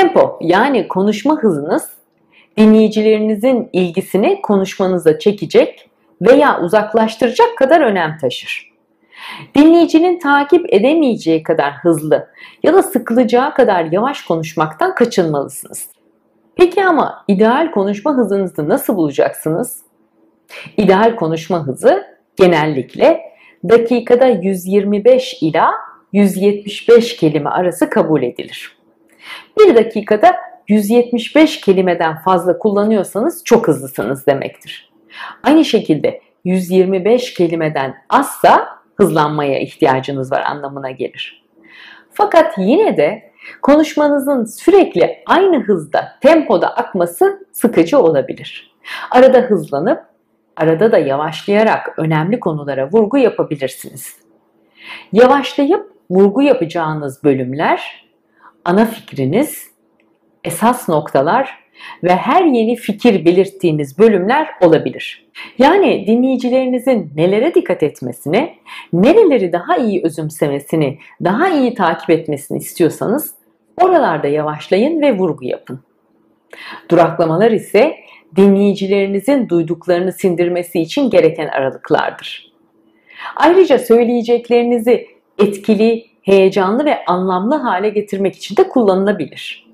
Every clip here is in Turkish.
Tempo yani konuşma hızınız dinleyicilerinizin ilgisini konuşmanıza çekecek veya uzaklaştıracak kadar önem taşır. Dinleyicinin takip edemeyeceği kadar hızlı ya da sıkılacağı kadar yavaş konuşmaktan kaçınmalısınız. Peki ama ideal konuşma hızınızı nasıl bulacaksınız? İdeal konuşma hızı genellikle dakikada 125 ila 175 kelime arası kabul edilir. Bir dakikada 175 kelimeden fazla kullanıyorsanız çok hızlısınız demektir. Aynı şekilde 125 kelimeden azsa hızlanmaya ihtiyacınız var anlamına gelir. Fakat yine de konuşmanızın sürekli aynı hızda, tempoda akması sıkıcı olabilir. Arada hızlanıp, arada da yavaşlayarak önemli konulara vurgu yapabilirsiniz. Yavaşlayıp vurgu yapacağınız bölümler, ana fikriniz, esas noktalar ve her yeni fikir belirttiğiniz bölümler olabilir. Yani dinleyicilerinizin nelere dikkat etmesini, nereleri daha iyi özümsemesini, daha iyi takip etmesini istiyorsanız oralarda yavaşlayın ve vurgu yapın. Duraklamalar ise dinleyicilerinizin duyduklarını sindirmesi için gereken aralıklardır. Ayrıca söyleyeceklerinizi etkili, heyecanlı ve anlamlı hale getirmek için de kullanılabilir.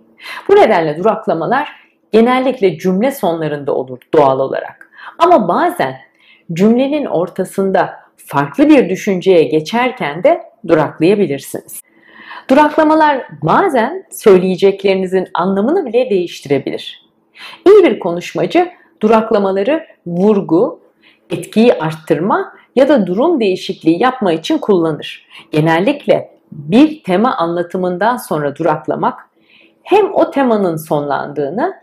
Bu nedenle duraklamalar genellikle cümle sonlarında olur doğal olarak. Ama bazen cümlenin ortasında farklı bir düşünceye geçerken de duraklayabilirsiniz. Duraklamalar bazen söyleyeceklerinizin anlamını bile değiştirebilir. İyi bir konuşmacı duraklamaları vurgu, etkiyi arttırma ya da durum değişikliği yapma için kullanır. Genellikle bir tema anlatımından sonra duraklamak hem o temanın sonlandığını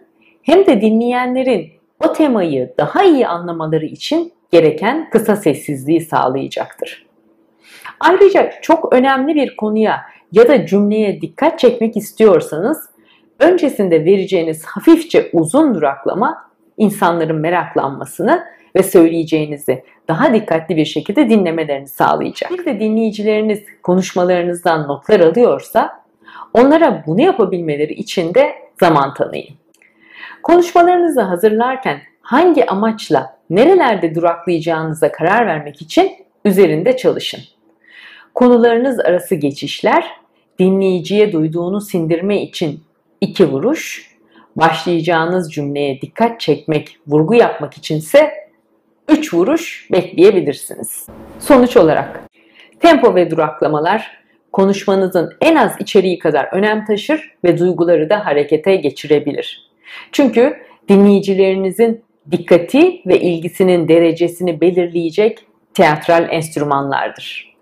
hem de dinleyenlerin o temayı daha iyi anlamaları için gereken kısa sessizliği sağlayacaktır. Ayrıca çok önemli bir konuya ya da cümleye dikkat çekmek istiyorsanız öncesinde vereceğiniz hafifçe uzun duraklama insanların meraklanmasını ve söyleyeceğinizi daha dikkatli bir şekilde dinlemelerini sağlayacak. Bir de dinleyicileriniz konuşmalarınızdan notlar alıyorsa onlara bunu yapabilmeleri için de zaman tanıyın. Konuşmalarınızı hazırlarken hangi amaçla nerelerde duraklayacağınıza karar vermek için üzerinde çalışın. Konularınız arası geçişler, dinleyiciye duyduğunu sindirme için iki vuruş, başlayacağınız cümleye dikkat çekmek, vurgu yapmak içinse 3 vuruş bekleyebilirsiniz. Sonuç olarak tempo ve duraklamalar konuşmanızın en az içeriği kadar önem taşır ve duyguları da harekete geçirebilir. Çünkü dinleyicilerinizin dikkati ve ilgisinin derecesini belirleyecek teatral enstrümanlardır.